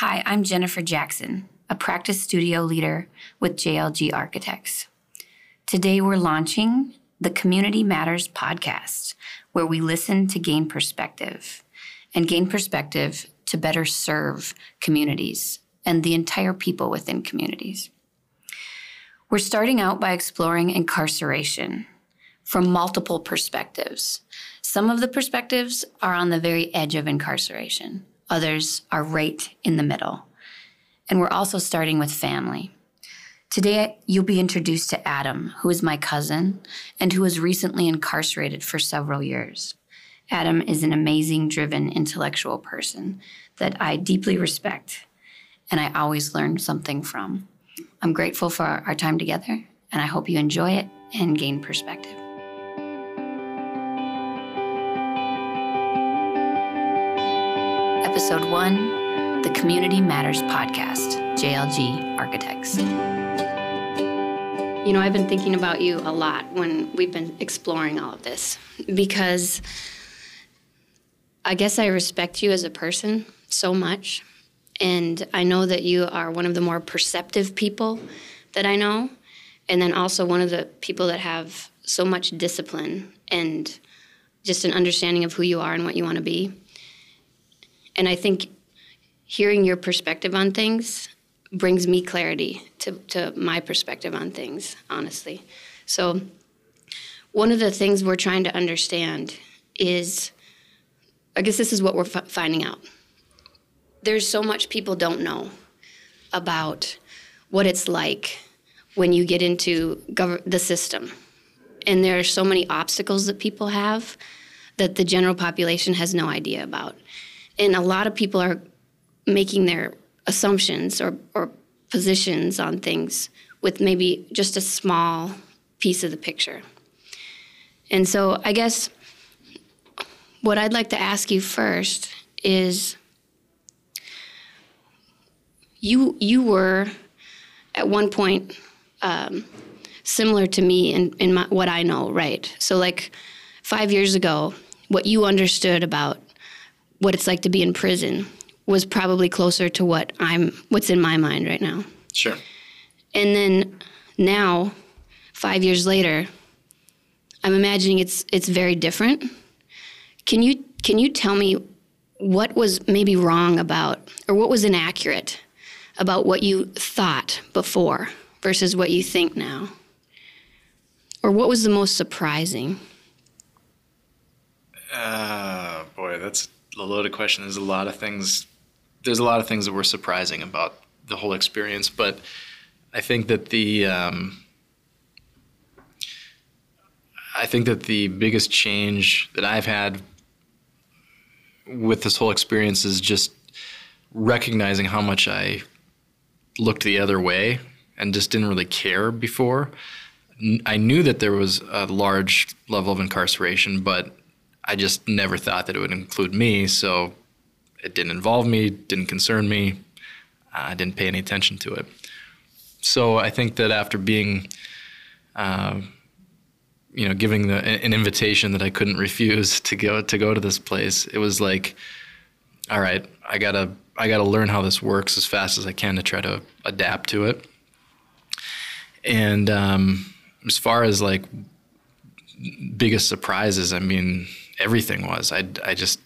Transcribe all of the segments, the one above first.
Hi, I'm Jennifer Jackson, a practice studio leader with JLG Architects. Today we're launching the Community Matters podcast, where we listen to gain perspective and gain perspective to better serve communities and the entire people within communities. We're starting out by exploring incarceration from multiple perspectives. Some of the perspectives are on the very edge of incarceration, others are right in the middle. And we're also starting with family. Today, you'll be introduced to Adam, who is my cousin and who was recently incarcerated for several years. Adam is an amazing, driven, intellectual person that I deeply respect and I always learn something from. I'm grateful for our time together, and I hope you enjoy it and gain perspective. Episode 1 The Community Matters Podcast, JLG Architects. You know, I've been thinking about you a lot when we've been exploring all of this because I guess I respect you as a person so much and I know that you are one of the more perceptive people that I know. And then also one of the people that have so much discipline and just an understanding of who you are and what you want to be. And I think hearing your perspective on things brings me clarity to, to my perspective on things, honestly. So, one of the things we're trying to understand is I guess this is what we're f- finding out there's so much people don't know about what it's like when you get into gov- the system. And there are so many obstacles that people have that the general population has no idea about. And a lot of people are making their assumptions or, or positions on things with maybe just a small piece of the picture. And so I guess what I'd like to ask you first is you you were at one point um, similar to me in, in my, what I know, right? So like five years ago, what you understood about what it's like to be in prison was probably closer to what I'm what's in my mind right now. Sure. And then now, five years later, I'm imagining it's it's very different. Can you can you tell me what was maybe wrong about or what was inaccurate about what you thought before versus what you think now? Or what was the most surprising? Uh, boy, that's a loaded question. There's a lot of things. There's a lot of things that were surprising about the whole experience, but I think that the um, I think that the biggest change that I've had with this whole experience is just recognizing how much I looked the other way and just didn't really care before. I knew that there was a large level of incarceration, but I just never thought that it would include me. So it didn't involve me, didn't concern me. I didn't pay any attention to it. So I think that after being, uh, you know, giving the, an invitation that I couldn't refuse to go to go to this place, it was like, all right, I gotta I got to learn how this works as fast as I can to try to adapt to it. And um, as far as like biggest surprises, I mean, everything was. I, I just,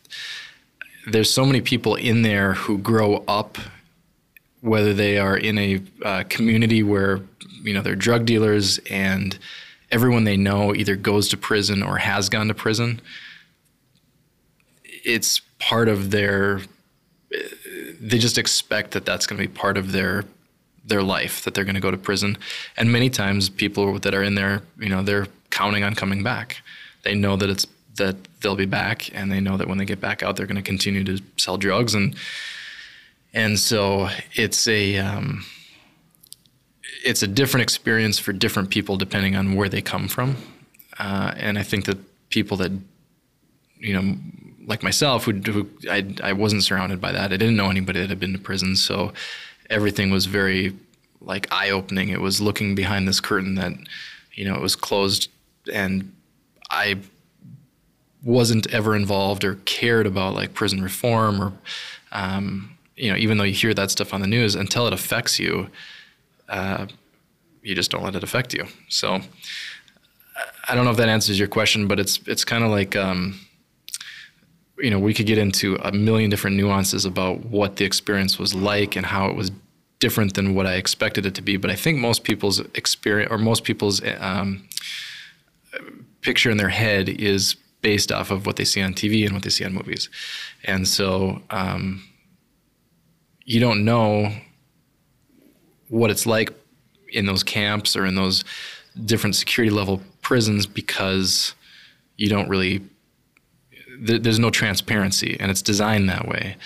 there's so many people in there who grow up, whether they are in a uh, community where, you know, they're drug dealers and everyone they know either goes to prison or has gone to prison. It's part of their they just expect that that's going to be part of their their life that they're going to go to prison and many times people that are in there you know they're counting on coming back they know that it's that they'll be back and they know that when they get back out they're going to continue to sell drugs and and so it's a um, it's a different experience for different people depending on where they come from uh, and I think that people that you know like myself, who, who I, I wasn't surrounded by that. I didn't know anybody that had been to prison, so everything was very like eye opening. It was looking behind this curtain that you know it was closed, and I wasn't ever involved or cared about like prison reform or um, you know, even though you hear that stuff on the news, until it affects you, uh, you just don't let it affect you. So I don't know if that answers your question, but it's it's kind of like um, you know we could get into a million different nuances about what the experience was like and how it was different than what I expected it to be. But I think most people's experience or most people's um, picture in their head is based off of what they see on TV and what they see on movies, and so um, you don't know what it's like in those camps or in those different security level prisons because you don't really there's no transparency and it's designed that way.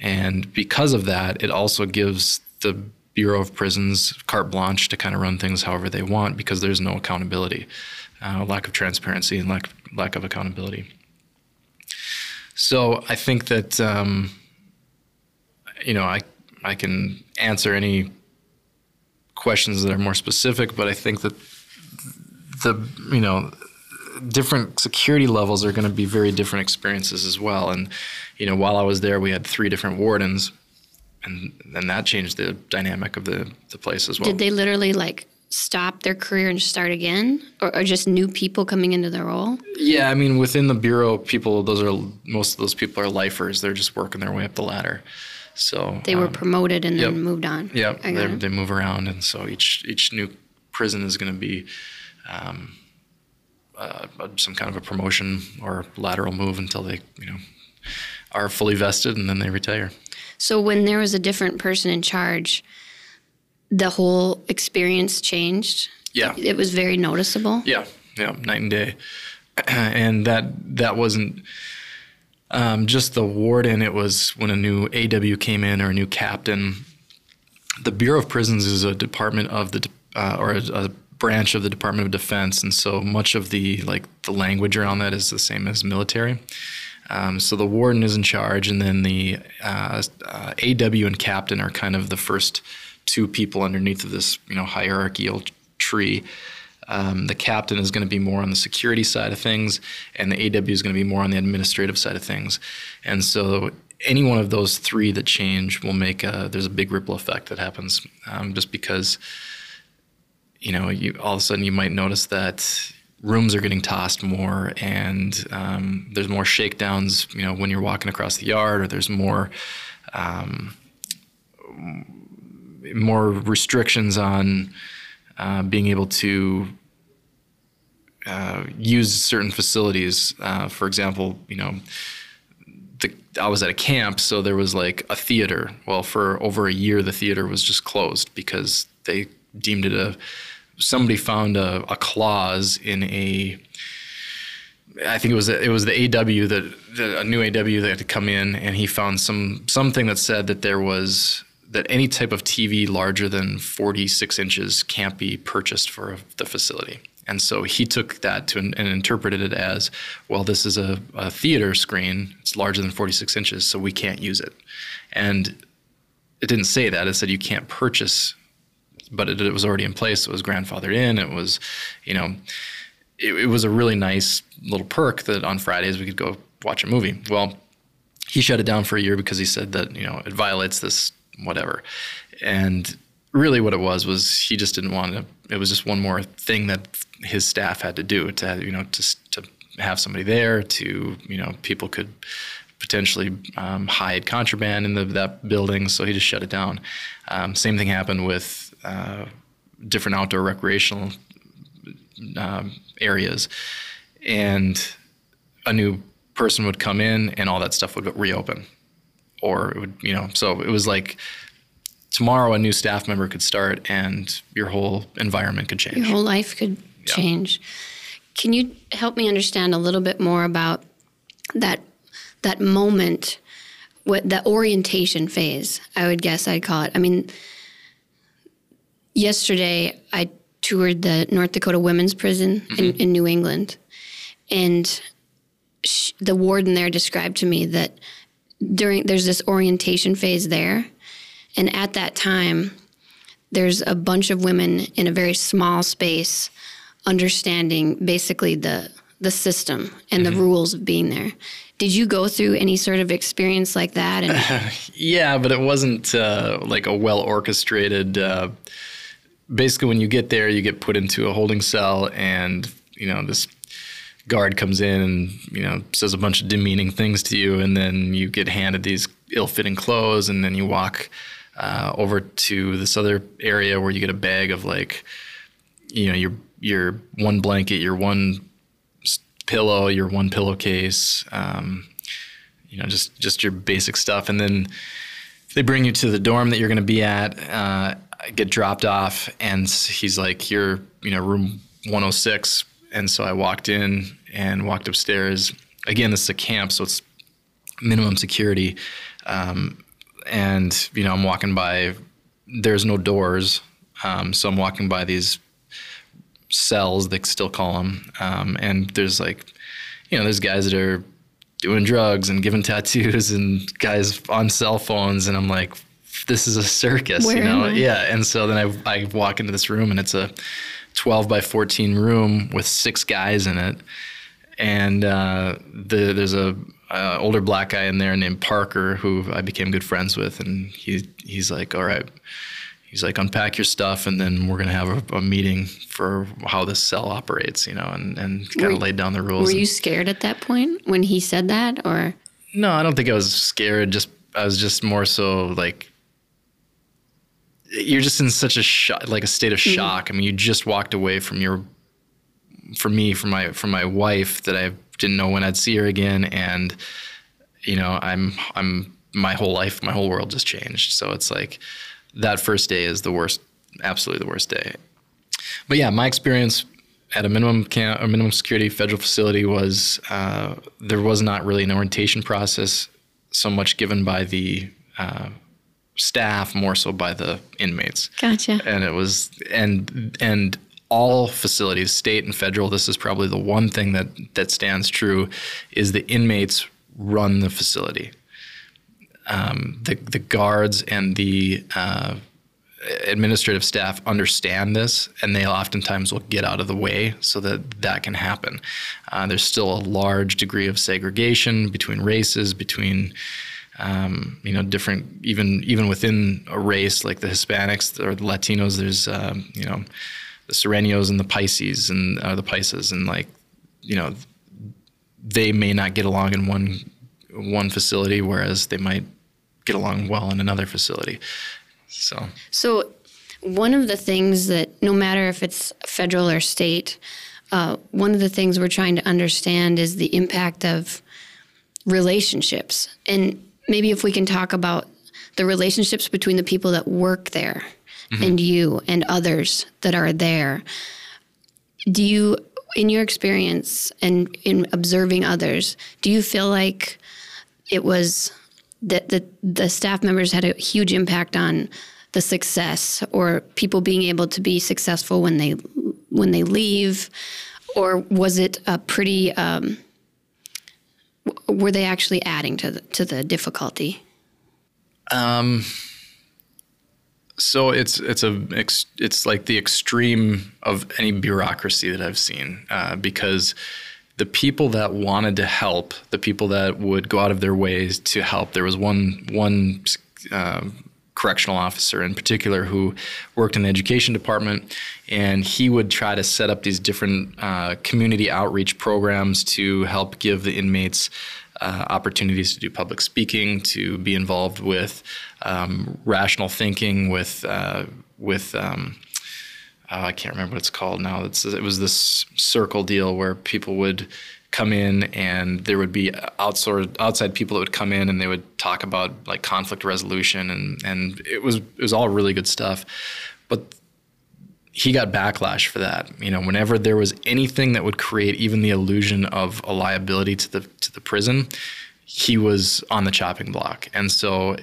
And because of that it also gives the bureau of prisons carte blanche to kind of run things however they want because there's no accountability uh, lack of transparency and lack, lack of accountability so i think that um, you know i i can answer any questions that are more specific but i think that the you know different security levels are going to be very different experiences as well. And you know, while I was there, we had three different wardens, and then that changed the dynamic of the the place as well. Did they literally like stop their career and start again, or, or just new people coming into the role? Yeah, I mean, within the bureau, people those are most of those people are lifers. They're just working their way up the ladder. So they were um, promoted and yep, then moved on. Yep, they move around, and so each each new prison is going to be um, uh, some kind of a promotion or lateral move until they, you know, are fully vested and then they retire. So when there was a different person in charge, the whole experience changed. Yeah, it was very noticeable. Yeah, yeah, night and day, and that that wasn't. Um, just the warden, it was when a new AW came in or a new captain. The Bureau of Prisons is a department of the, uh, or a, a branch of the Department of Defense, and so much of the like the language around that is the same as military. Um, so the warden is in charge, and then the uh, uh, AW and captain are kind of the first two people underneath of this you know hierarchical tree. Um, the captain is going to be more on the security side of things, and the AW is going to be more on the administrative side of things. And so any one of those three that change will make a, there's a big ripple effect that happens um, just because you know, you, all of a sudden you might notice that rooms are getting tossed more and um, there's more shakedowns, you know, when you're walking across the yard or there's more um, more restrictions on uh, being able to uh, use certain facilities. Uh, for example, you know, the, I was at a camp, so there was like a theater. Well, for over a year, the theater was just closed because they deemed it a somebody found a, a clause in a I think it was it was the AW that, that, a new AW that had to come in, and he found some something that said that there was that any type of TV larger than 46 inches can't be purchased for the facility. And so he took that to and interpreted it as, well, this is a, a theater screen. It's larger than 46 inches, so we can't use it. And it didn't say that. It said you can't purchase but it, it, was already in place. It was grandfathered in. It was, you know, it, it, was a really nice little perk that on Fridays we could go watch a movie. Well, he shut it down for a year because he said that you know it violates this whatever, and really what it was was he just didn't want to. It was just one more thing that his staff had to do to you know to to have somebody there to you know people could potentially um, hide contraband in the, that building, so he just shut it down. Um, same thing happened with uh, different outdoor recreational um, areas, and a new person would come in, and all that stuff would reopen, or it would, you know, so it was like tomorrow a new staff member could start, and your whole environment could change. Your whole life could yeah. change. Can you help me understand a little bit more about that that moment, what the orientation phase? I would guess I'd call it. I mean yesterday I toured the North Dakota Women's Prison mm-hmm. in, in, New England, and the warden there described to me that during there's this orientation phase there, and at that time, there's a bunch of women in a very small space, understanding basically the the system and the rules of being there. Did you go through any sort of experience like that? And Yeah, but it wasn't uh, like a well orchestrated. Uh, basically, when you get there, you get put into a holding cell, and you know this guard comes in and you know says a bunch of demeaning things to you, and then you get handed these ill-fitting clothes, and then you walk uh, over to this other area where you get a bag of like, you know, your your one blanket, your one pillow, your one pillowcase. Um, you know, just just your basic stuff, and then they bring you to the dorm that you're going to be at. Uh, get dropped off, and he's like, "You're, you know, room 106." And so I walked in and walked upstairs. Again, this is a camp, so it's minimum security. Um, and you know, I'm walking by. There's no doors, um, so I'm walking by these cells. They still call them, um, and there's like, you know, there's guys that are doing drugs and giving tattoos, and guys on cell phones, and I'm like, this is a circus, Where you know? Yeah, and so then I I walk into this room, and it's a 12 by 14 room with six guys in it, and uh, the, there's a uh, older black guy in there named Parker who I became good friends with, and he he's like, all right, he's like, unpack your stuff, and then we're gonna have a, a meeting for how this cell operates, you know, and and kind of laid down the rules. were And- you scared at that point when he said that, or no, I don't think I was scared. Just I was just more so like you're just in such a shock, like a state of shock. I mean, you just walked away from your, for me, from my from my wife that I didn't know when I'd see her again, and you know, I'm I'm my whole life, my whole world just changed. So it's like that first day is the worst, absolutely the worst day. But yeah, my experience at a minimum camp, a minimum security federal facility was uh, there was not really an orientation process so much given by the uh, staff, more so by the inmates. gotcha? And it was and and all facilities, state and federal, this is probably the one thing that that stands true, is the inmates run the facility. Um, the the guards and the uh, administrative staff understand this, and they oftentimes will get out of the way so that that can happen. Uh, there's still a large degree of segregation between races, between um, you know different even even within a race like the Hispanics or the Latinos. There's um, you know the Sureños and the Paisas and uh, the Paisas, and like you know they may not get along in one one facility, whereas they might get along well in another facility. So. So, one of the things that, no matter if it's federal or state, uh, one of the things we're trying to understand is the impact of relationships. And maybe if we can talk about the relationships between the people that work there and you and others that are there. Do you, in your experience and in observing others, do you feel like it was that the, the staff members had a huge impact on the success or people being able to be successful when they when they leave or was it a pretty um, were they actually adding to the, to the difficulty So it's it's a it's like the extreme of any bureaucracy that I've seen uh, because the people that wanted to help, the people that would go out of their ways to help. There was one one um, correctional officer in particular who worked in the education department, and he would try to set up these different uh, community outreach programs to help give the inmates uh, opportunities to do public speaking, to be involved with um, rational thinking, with uh, with um, uh, I can't remember what it's called now. It's, it was this circle deal where people would come in and there would be outsourced outside people that would come in and they would talk about like conflict resolution and and it was it was all really good stuff, but he got backlash for that. You know, whenever there was anything that would create even the illusion of a liability to the to the prison, he was on the chopping block. And so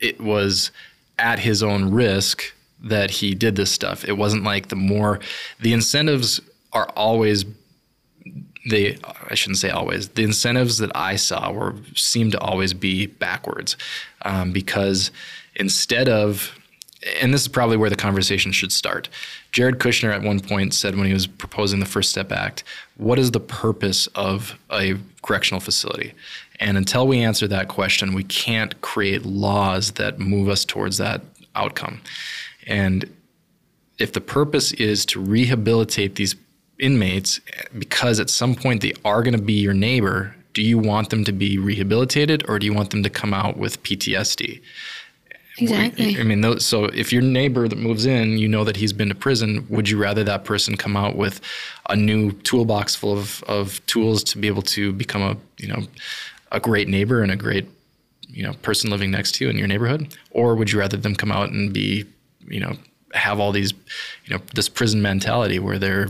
it was at his own risk that he did this stuff. It wasn't like the more the incentives are always they I shouldn't say always. The incentives that I saw were seemed to always be backwards, um, because instead of and this is probably where the conversation should start. Jared Kushner at one point said when he was proposing the First Step Act, what is the purpose of a correctional facility? And until we answer that question, we can't create laws that move us towards that outcome. And if the purpose is to rehabilitate these inmates because at some point they are going to be your neighbor, do you want them to be rehabilitated or do you want them to come out with PTSD? Exactly. I mean, so if your neighbor that moves in, you know that he's been to prison, would you rather that person come out with a new toolbox full of, of tools to be able to become a, you know, a great neighbor and a great, you know, person living next to you in your neighborhood? Or would you rather them come out and be, you know, have all these, you know, this prison mentality where they're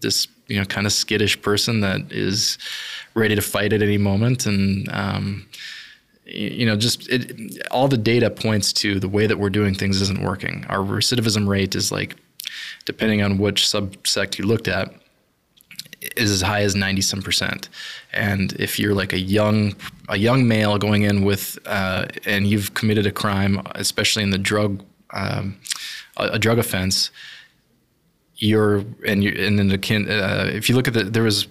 this, you know, kind of skittish person that is ready to fight at any moment and, um, you know, just it, all the data points to the way that we're doing things isn't working. Our recidivism rate is like, depending on which subsect you looked at, is as high as 90 some percent. And if you're like a young a young male going in with uh, and you've committed a crime, especially in the drug um, a, a, drug offense, you're and you and then the uh, if you look at the there was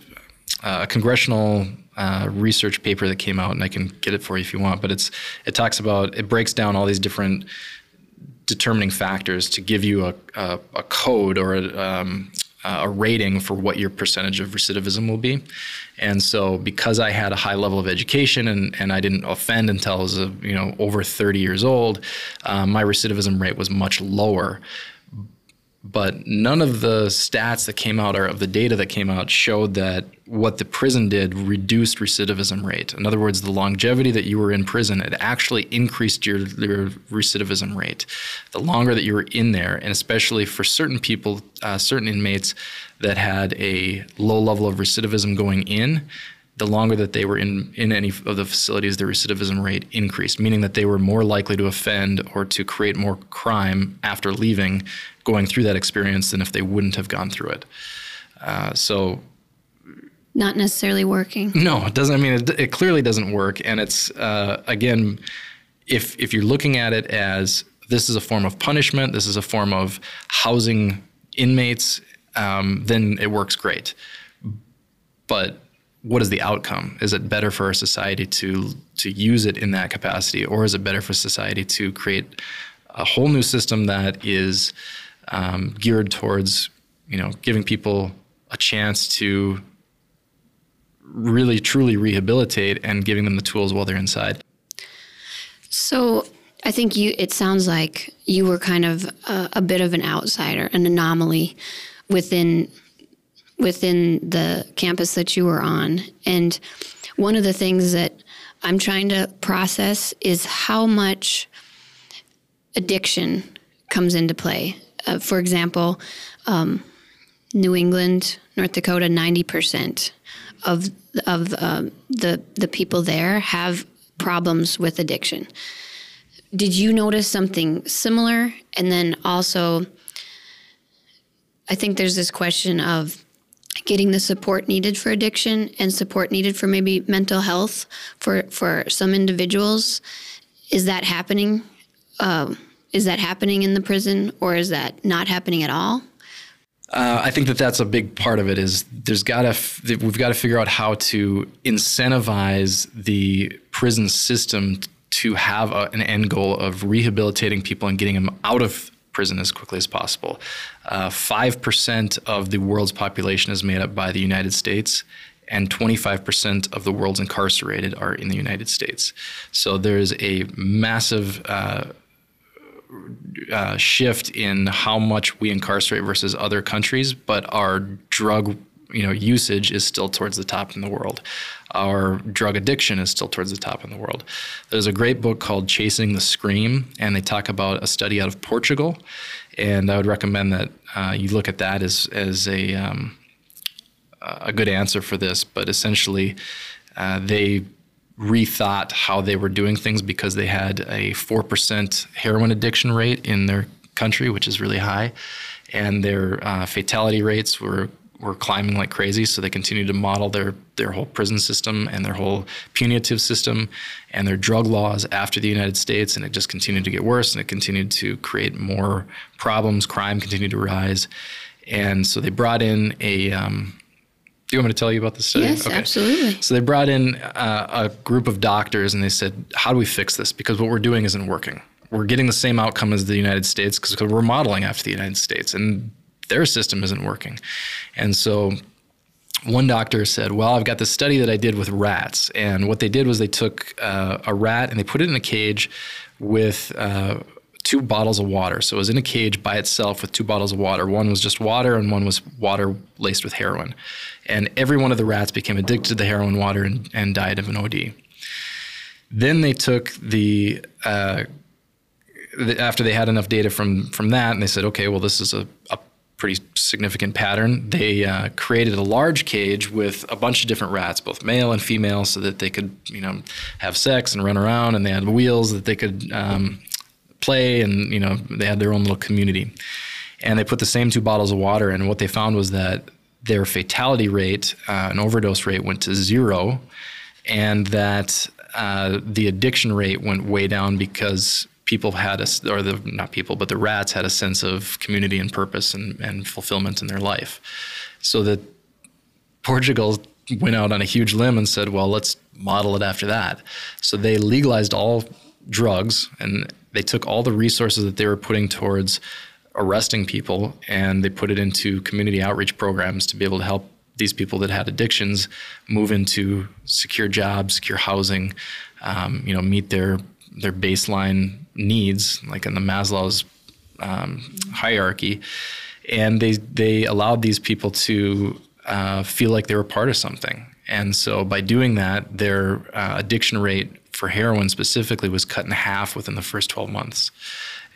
uh, a congressional uh, research paper that came out, and I can get it for you if you want. But it's it talks about it breaks down all these different determining factors to give you a, a, a code or a, um, a rating for what your percentage of recidivism will be. And so, because I had a high level of education and, and I didn't offend until I was a, you know over 30 years old, um, my recidivism rate was much lower but none of the stats that came out or of the data that came out showed that what the prison did reduced recidivism rate. In other words, the longevity that you were in prison, it actually increased your, your recidivism rate. The longer that you were in there, and especially for certain people, uh, certain inmates that had a low level of recidivism going in, the longer that they were in, in any of the facilities, the recidivism rate increased, meaning that they were more likely to offend or to create more crime after leaving, going through that experience than if they wouldn't have gone through it. Uh, so, not necessarily working. No, it doesn't. I mean, it, it clearly doesn't work. And it's uh, again, if if you're looking at it as this is a form of punishment, this is a form of housing inmates, um, then it works great. But what is the outcome? Is it better for our society to to use it in that capacity, or is it better for society to create a whole new system that is um, geared towards you know giving people a chance to really truly rehabilitate and giving them the tools while they're inside? So I think you. It sounds like you were kind of a, a bit of an outsider, an anomaly within within the campus that you were on. And one of the things that I'm trying to process is how much addiction comes into play. Uh, for example, um, New England, North Dakota, 90% of of um, the the people there have problems with addiction. Did you notice something similar? And then also, I think there's this question of getting the support needed for addiction and support needed for maybe mental health for for some individuals. Is that happening? Um, is that happening in the prison, or is that not happening at all? Uh, I think that that's a big part of it. Is there's got to f- we've got to figure out how to incentivize the prison system to have a, an end goal of rehabilitating people and getting them out of prison as quickly as possible. Uh, 5% of the world's population is made up by the United States, and 25% of the world's incarcerated are in the United States. So there's a massive uh, uh, shift in how much we incarcerate versus other countries, but our drug you know usage is still towards the top in the world. Our drug addiction is still towards the top in the world. There's a great book called Chasing the Scream, and they talk about a study out of Portugal, and I would recommend that uh, you look at that as as a um, a good answer for this. But essentially, uh, they rethought how they were doing things because they had a four percent heroin addiction rate in their country, which is really high, and their uh, fatality rates were were climbing like crazy. So they continued to model their their whole prison system and their whole punitive system and their drug laws after the United States, and it just continued to get worse, and it continued to create more problems. Crime continued to rise, and so they brought in a. Um, do you want me to tell you about this study? Yes, absolutely. So they brought in uh, a group of doctors and they said, "How do we fix this? Because what we're doing isn't working. We're getting the same outcome as the United States because we're modeling after the United States, and their system isn't working." And so one doctor said, Well, I've got this study that I did with rats. And what they did was they took uh, a rat and they put it in a cage with uh, two bottles of water. So it was in a cage by itself with two bottles of water. One was just water, and one was water laced with heroin. And every one of the rats became addicted to the heroin water and, and died of an OD. Then they took the, uh, the, after they had enough data from from that, and they said, okay, well, this is a, a pretty significant pattern. They uh, created a large cage with a bunch of different rats, both male and female, so that they could, you know, have sex and run around. And they had wheels that they could um, play, and you know, they had their own little community. And they put the same two bottles of water in. And what they found was that their fatality rate uh, and overdose rate went to zero, and that uh, the addiction rate went way down because people had a, or the not people, but the rats had a sense of community and purpose and, and fulfillment in their life. So that Portugal went out on a huge limb and said, well, let's model it after that. So they legalized all drugs and they took all the resources that they were putting towards arresting people and they put it into community outreach programs to be able to help these people that had addictions move into secure jobs, secure housing, um, you know, meet their their baseline needs, like in the Maslow's um, hierarchy, and they they allowed these people to uh, feel like they were part of something. And so by doing that, their uh, addiction rate for heroin specifically was cut in half within the first 12 months,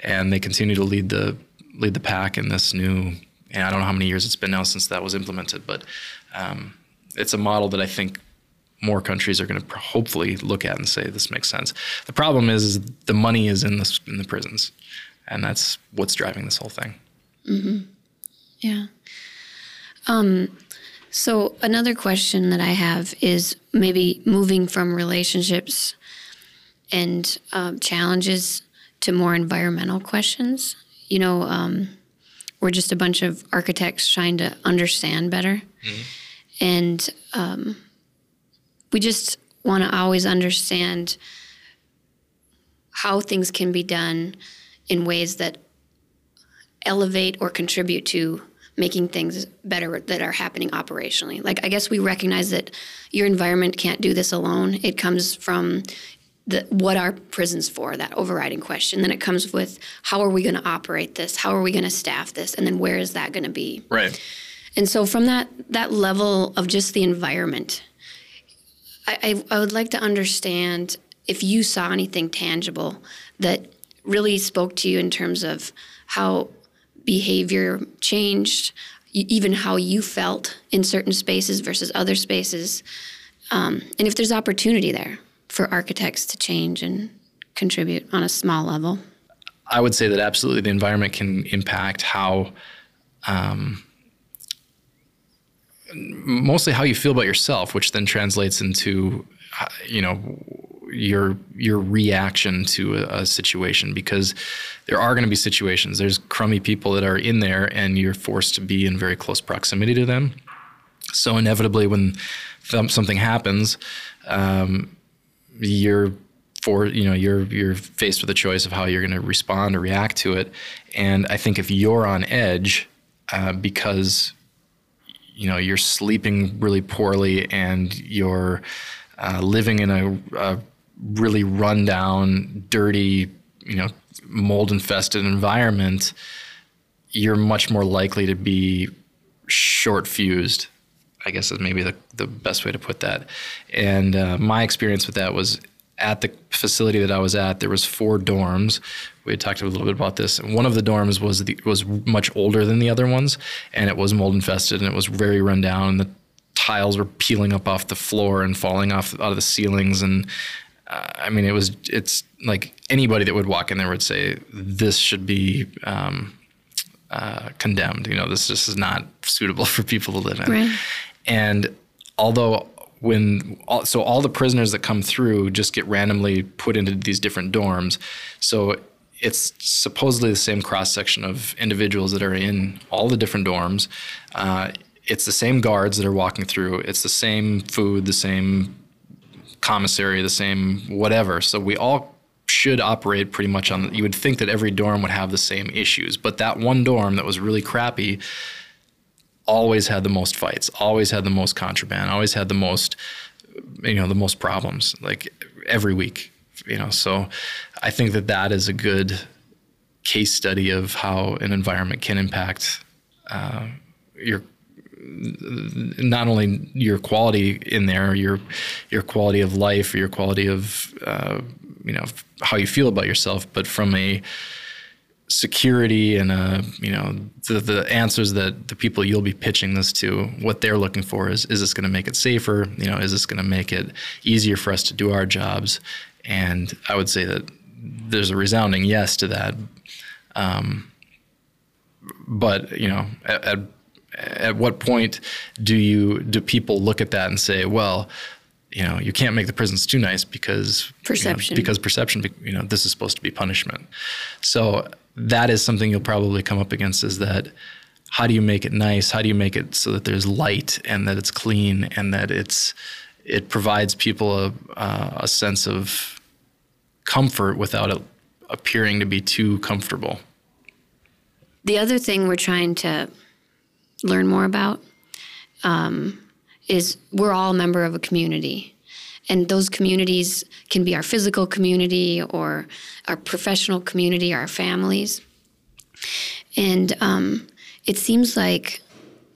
and they continue to lead the lead the pack in this new. And I don't know how many years it's been now since that was implemented, but um, it's a model that I think more countries are going to hopefully look at and say this makes sense. The problem is, is the money is in the in the prisons, and that's what's driving this whole thing. Mm-hmm. Yeah. Um, so another question that I have is maybe moving from relationships and um, challenges to more environmental questions. You know, um, we're just a bunch of architects trying to understand better, mm-hmm. and um, we just want to always understand how things can be done in ways that elevate or contribute to making things better that are happening operationally. Like I guess we recognize that your environment can't do this alone. It comes from the, what are prisons for that overriding question. Then it comes with how are we going to operate this? How are we going to staff this? And then where is that going to be? Right. And so from that that level of just the environment I, I, would like to understand if you saw anything tangible that really spoke to you in terms of how behavior changed, even how you felt in certain spaces versus other spaces, um, and if there's opportunity there for architects to change and contribute on a small level. I would say that absolutely the environment can impact how. Um, mostly how you feel about yourself, which then translates into, you know, your your reaction to a, a situation because there are going to be situations. There's crummy people that are in there, and you're forced to be in very close proximity to them. So inevitably, when something happens, um, you're for you know you're you're faced with a choice of how you're going to respond or react to it. And I think if you're on edge uh, because you know you're sleeping really poorly and you're uh, living in a, a really rundown, dirty, you know, mold infested environment, you're much more likely to be short fused. I guess is maybe the, the best way to put that. And uh, my experience with that was at the facility that I was at, there was four dorms. We had talked a little bit about this. And one of the dorms was the, was much older than the other ones, and it was mold infested, and it was very run down. And the tiles were peeling up off the floor and falling off out of the ceilings. And uh, I mean, it was it's like anybody that would walk in there would say this should be um, uh, condemned. You know, this just is not suitable for people to live in. Right. And although when all, so all the prisoners that come through just get randomly put into these different dorms, so it's supposedly the same cross section of individuals that are in all the different dorms. Uh, it's the same guards that are walking through. It's the same food, the same commissary, the same whatever. So we all should operate pretty much on. You would think that every dorm would have the same issues, but that one dorm that was really crappy always had the most fights, always had the most contraband, always had the most, you know, the most problems. Like every week, you know. So I think that that is a good case study of how an environment can impact uh, your not only your quality in there, your your quality of life, your quality of uh, you know how you feel about yourself, but from a security and a you know the, the answers that the people you'll be pitching this to what they're looking for is is this going to make it safer you know is this going to make it easier for us to do our jobs and i would say that there's a resounding yes to that um, but you know at, at at what point do you do people look at that and say, well, you know, you can't make the prisons too nice because perception. You know, because perception, you know, this is supposed to be punishment. So that is something you'll probably come up against is that how do you make it nice? How do you make it so that there's light and that it's clean and that it's it provides people a uh, a sense of comfort without it appearing to be too comfortable. The other thing we're trying to learn more about um, is we're all a member of a community. And those communities can be our physical community or our professional community, our families. And um, it seems like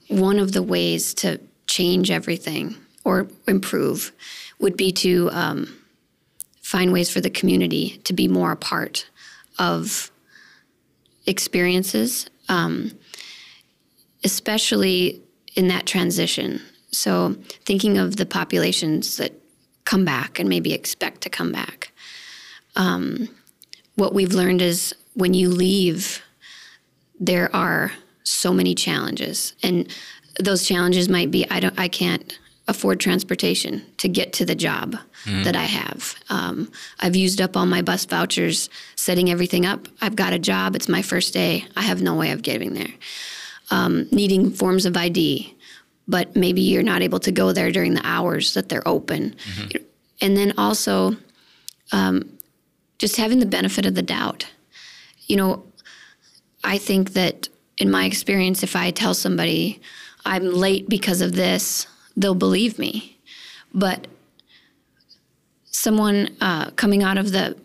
one of the ways to change everything or improve would be to um, find ways for the community to be more a part of experiences. Um, especially in that transition. So, thinking of the populations that come back and maybe expect to come back. Um, what we've learned is when you leave, there are so many challenges, and those challenges might be I don't, I can't afford transportation to get to the job mm. that I have. Um, I've used up all my bus vouchers, setting everything up. I've got a job. It's my first day. I have no way of getting there um, needing forms of ID, but maybe you're not able to go there during the hours that they're open. Mm-hmm. And then also um, just having the benefit of the doubt. You know, I think that in my experience, if I tell somebody I'm late because of this, they'll believe me. But someone uh, coming out of the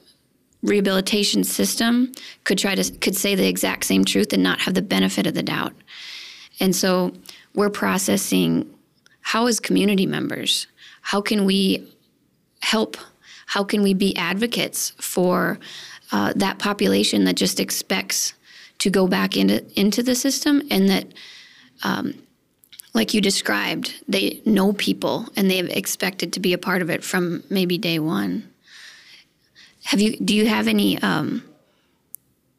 rehabilitation system could try to could say the exact same truth and not have the benefit of the doubt. And so we're processing how as community members, how can we help? How can we be advocates for uh, that population that just expects to go back into into the system and that um, like you described, they know people and they've expected to be a part of it from maybe day one. Have you? Do you have any um,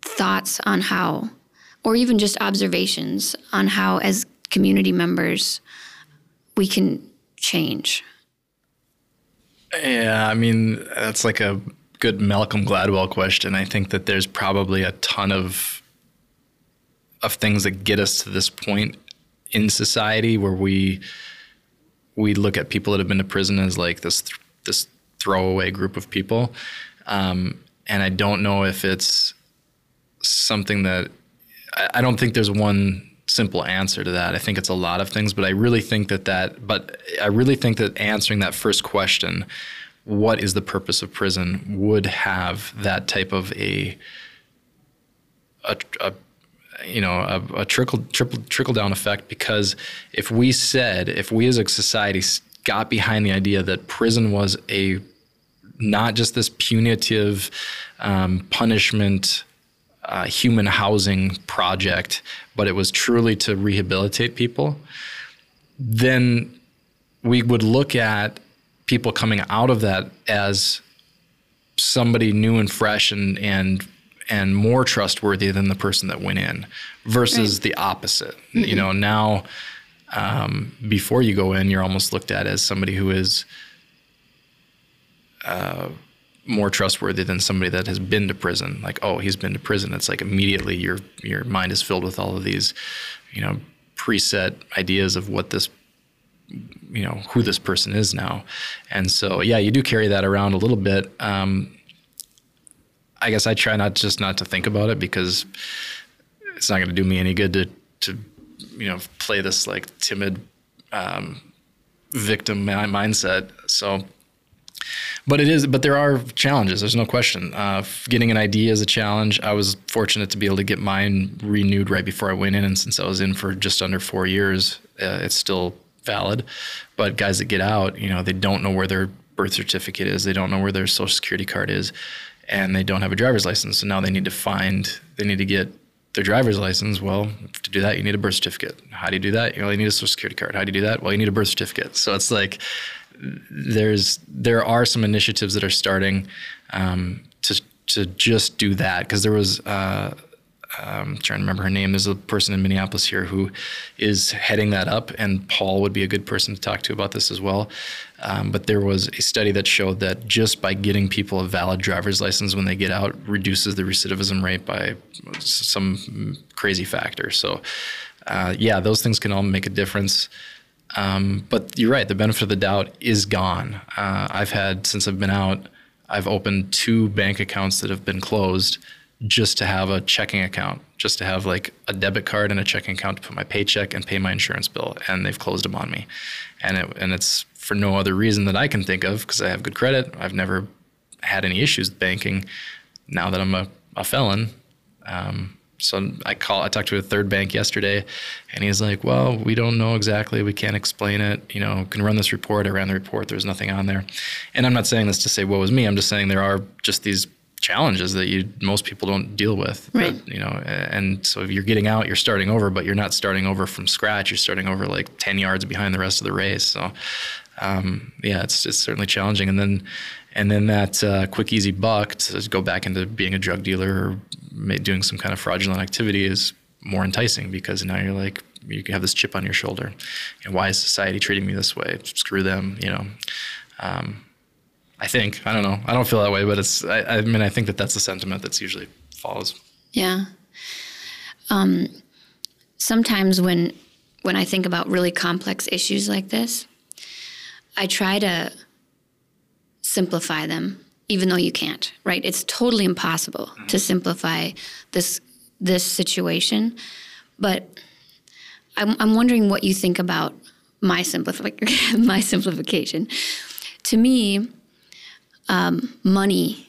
thoughts on how, or even just observations on how, as community members, we can change? Yeah, I mean that's like a good Malcolm Gladwell question. I think that there's probably a ton of of things that get us to this point in society where we we look at people that have been to prison as like this this throwaway group of people. Um, and I don't know if it's something that I, don't think there's one simple answer to that. I think it's a lot of things, but I really think that that, but I really think that answering that first question, what is the purpose of prison, would have that type of a, a, a you know, a, a trickle, trickle, trickle down effect. Because if we said, if we as a society got behind the idea that prison was a not just this punitive um, punishment uh, human housing project, but it was truly to rehabilitate people, then we would look at people coming out of that as somebody new and fresh and and and more trustworthy than the person that went in versus right. the opposite. Mm-hmm. You know, now um, before you go in, you're almost looked at as somebody who is uh, more trustworthy than somebody that has been to prison. Like, oh, he's been to prison. It's like immediately your your mind is filled with all of these, you know, preset ideas of what this you know who this person is now and so yeah you do carry that around a little bit um, i guess i try not just not to think about it because it's not going to do me any good to to you know play this like timid um, victim mindset so but it is but there are challenges there's no question uh, getting an ID is a challenge i was fortunate to be able to get mine renewed right before i went in and since i was in for just under four years uh, it's still valid but guys that get out you know they don't know where their birth certificate is they don't know where their social security card is and they don't have a driver's license so now they need to find they need to get their driver's license. Well, to do that, you need a birth certificate. How do you do that? You only need a social security card. How do you do that? Well, you need a birth certificate. So it's like there's there are some initiatives that are starting um, to to just do that because there was. Uh, I'm trying to remember her name. There's a person in Minneapolis here who is heading that up, and Paul would be a good person to talk to about this as well. Um, but there was a study that showed that just by getting people a valid driver's license when they get out reduces the recidivism rate by some crazy factor. So, uh, yeah, those things can all make a difference. Um, but you're right, the benefit of the doubt is gone. Uh, I've had, since I've been out, I've opened two bank accounts that have been closed just to have a checking account, just to have like a debit card and a checking account to put my paycheck and pay my insurance bill. And they've closed them on me. And, it, and it's for no other reason that I can think of because I have good credit. I've never had any issues with banking. Now that I'm a, a felon, um, so I call I talked to a third bank yesterday and he's like, "Well, we don't know exactly. We can't explain it. You know, can run this report. I ran the report. There's nothing on there." And I'm not saying this to say what was me. I'm just saying there are just these challenges that you most people don't deal with. Right. You know, and so if you're getting out, you're starting over, but you're not starting over from scratch. You're starting over like 10 yards behind the rest of the race. So um, yeah, it's it's certainly challenging. And then and then that uh, quick easy buck to go back into being a drug dealer or doing some kind of fraudulent activity is more enticing because now you're like you have this chip on your shoulder. Know, why is society treating me this way? Screw them. You know. Um, I think I don't know. I don't feel that way, but it's. I, I mean, I think that that's the sentiment that's usually follows. Yeah. Um, sometimes when when I think about really complex issues like this, I try to simplify them, even though you can't, right? It's totally impossible mm-hmm. to simplify this this situation. But I'm, I'm wondering what you think about my simplification. my simplification. To me, um, money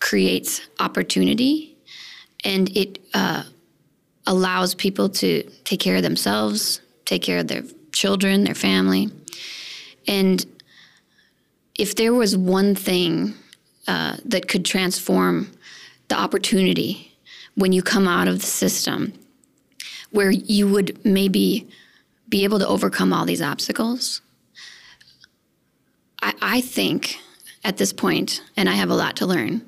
creates opportunity, and it uh, allows people to take care of themselves, take care of their children, their family. And if there was one thing uh, that could transform the opportunity when you come out of the system, where you would maybe be able to overcome all these obstacles, I, I think at this point, and I have a lot to learn.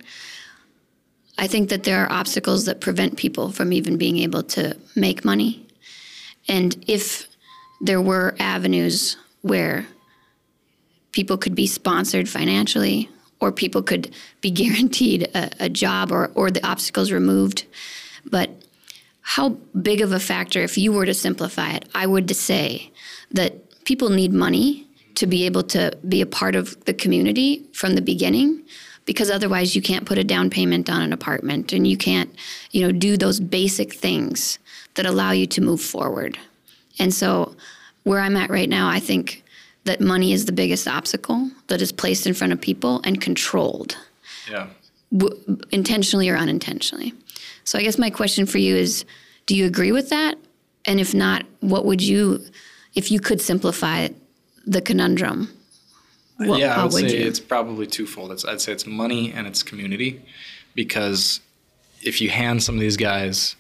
I think that there are obstacles that prevent people from even being able to make money. And if there were avenues where people could be sponsored financially or people could be guaranteed a, a, job or, or the obstacles removed. But how big of a factor, if you were to simplify it, I would say that people need money to be able to be a part of the community from the beginning because otherwise you can't put a down payment on an apartment and you can't you know do those basic things that allow you to move forward and so where i'm at right now i think that money is the biggest obstacle that is placed in front of people and controlled. Yeah. W- intentionally or unintentionally. So I guess my question for you is do you agree with that? And if not, what would you if you could simplify the conundrum? What, yeah, I would, would say you? it's probably twofold. It's, I'd say it's money and it's community because if you hand some of these guys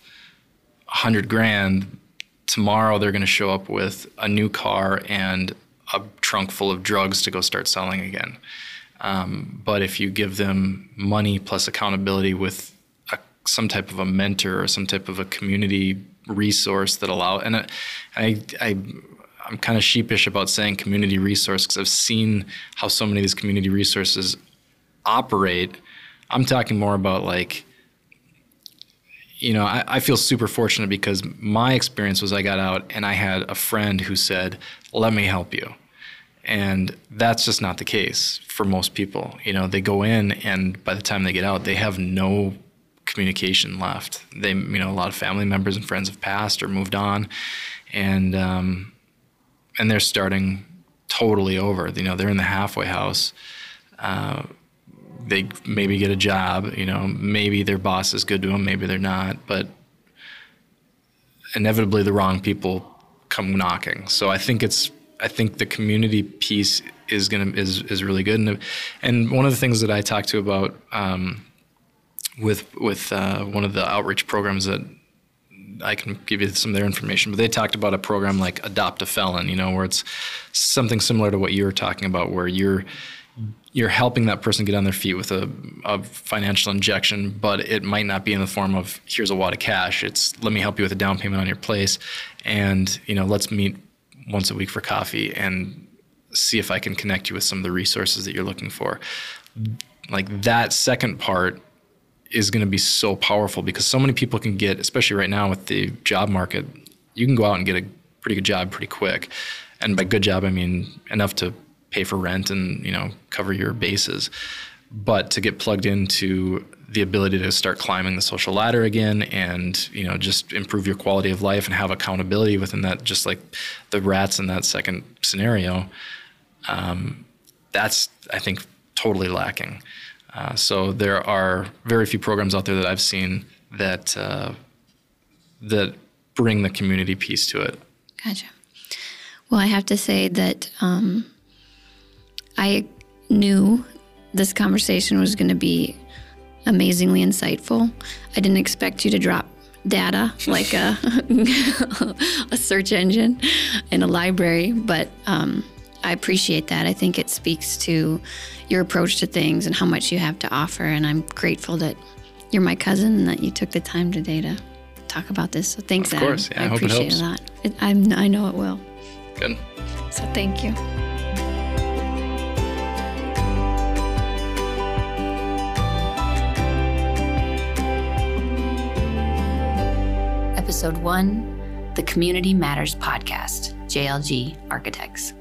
a hundred grand, tomorrow they're going to show up with a new car and a trunk full of drugs to go start selling again. Um, but if you give them money plus accountability with a, some type of a mentor or some type of a community resource that allow and I, I, I I'm kind of sheepish about saying community resource because I've seen how so many of these community resources operate. I'm talking more about like, you know, I, I, feel super fortunate because my experience was I got out and I had a friend who said, let me help you. And that's just not the case for most people. You know, they go in and by the time they get out, they have no communication left. They, you know, a lot of family members and friends have passed or moved on. And, um, and they're starting totally over. You know, they're in the halfway house. Uh, they maybe get a job. You know, maybe their boss is good to them, maybe they're not. But inevitably, the wrong people come knocking. So I think it's I think the community piece is gonna is is really good. And and one of the things that I talked to about um, with with uh, one of the outreach programs that I can give you some of their information, but they talked about a program like Adopt a Felon, you know, where it's something similar to what you were talking about, where you're you're helping that person get on their feet with a, a, financial injection, but it might not be in the form of here's a wad of cash. It's let me help you with a down payment on your place, and you know, let's meet once a week for coffee and see if I can connect you with some of the resources that you're looking for. Like that second part is going to be so powerful because so many people can get, especially right now with the job market, you can go out and get a pretty good job pretty quick. And by good job, I mean enough to pay for rent and you know cover your bases. But to get plugged into the ability to start climbing the social ladder again and you know just improve your quality of life and have accountability within that just like the rats in that second scenario um, that's i think totally lacking uh, so there are very few programs out there that I've seen that uh, that bring the community piece to it. Gotcha. Well, I have to say that um, I knew this conversation was going to be amazingly insightful. I didn't expect you to drop data like a a search engine in a library, but um, I appreciate that. I think it speaks to your approach to things and how much you have to offer. And I'm grateful that you're my cousin and that you took the time today to talk about this. So thanks, of Adam. course, yeah, I, I appreciate it that. It, I'm, I know it will. Good. So thank you. Episode one, the Community Matters Podcast, JLG Architects.